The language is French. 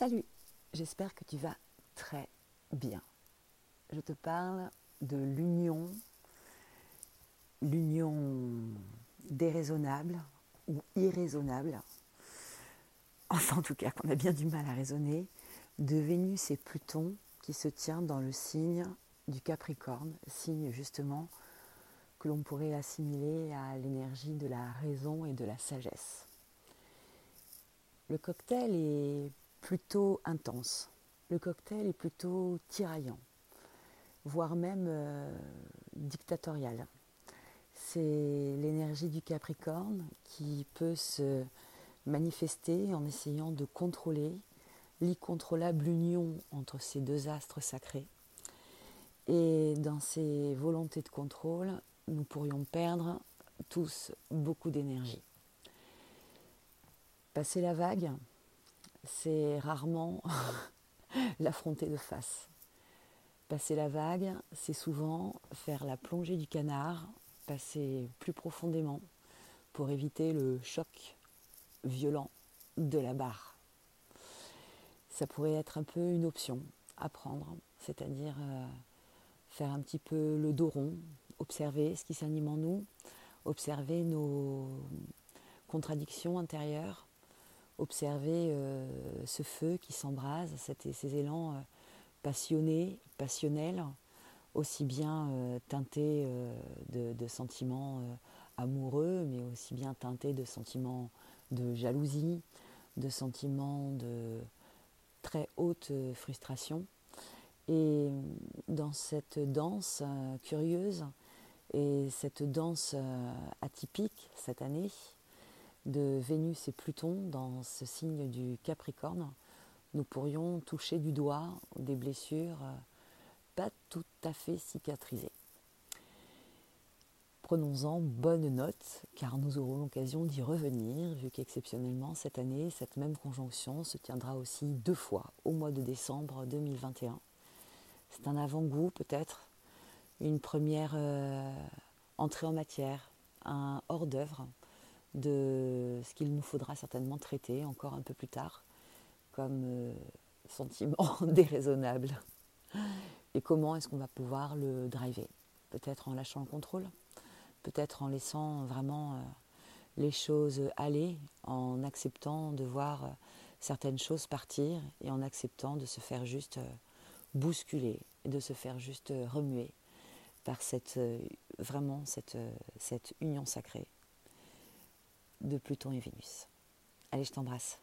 Salut, j'espère que tu vas très bien. Je te parle de l'union, l'union déraisonnable ou irraisonnable, enfin en tout cas qu'on a bien du mal à raisonner, de Vénus et Pluton qui se tient dans le signe du Capricorne, signe justement que l'on pourrait assimiler à l'énergie de la raison et de la sagesse. Le cocktail est plutôt intense. Le cocktail est plutôt tiraillant, voire même euh, dictatorial. C'est l'énergie du Capricorne qui peut se manifester en essayant de contrôler l'incontrôlable union entre ces deux astres sacrés. Et dans ces volontés de contrôle, nous pourrions perdre tous beaucoup d'énergie. Passer la vague, c'est rarement l'affronter de face. Passer la vague, c'est souvent faire la plongée du canard, passer plus profondément pour éviter le choc violent de la barre. Ça pourrait être un peu une option à prendre, c'est-à-dire euh, faire un petit peu le dos rond, observer ce qui s'anime en nous, observer nos contradictions intérieures, observer euh, ce feu qui s'embrase, ces élans euh, passionnés, passionnels, aussi bien euh, teintés de, sentiments amoureux, mais aussi bien teintés de sentiments de jalousie, de sentiments de très haute frustration. Et dans cette danse curieuse et cette danse atypique cette année, de Vénus et Pluton dans ce signe du Capricorne, nous pourrions toucher du doigt des blessures euh, pas tout à fait cicatrisées. Prenons-en bonne note, car nous aurons l'occasion d'y revenir, vu qu'exceptionnellement cette année, cette même conjonction se tiendra aussi deux fois au mois de décembre 2021. C'est un avant-goût peut-être, une première euh, entrée en matière, un hors-d'œuvre de ce qu'il nous faudra certainement traiter encore un peu plus tard comme euh, sentiment déraisonnable. Et comment est-ce qu'on va pouvoir le driver? Peut-être en lâchant le contrôle, peut-être en laissant vraiment euh, les choses aller, en acceptant de voir euh, certaines choses partir et en acceptant de se faire juste bousculer de se faire juste remuer par vraiment cette union sacrée de Pluton et Vénus. Allez, je t'embrasse.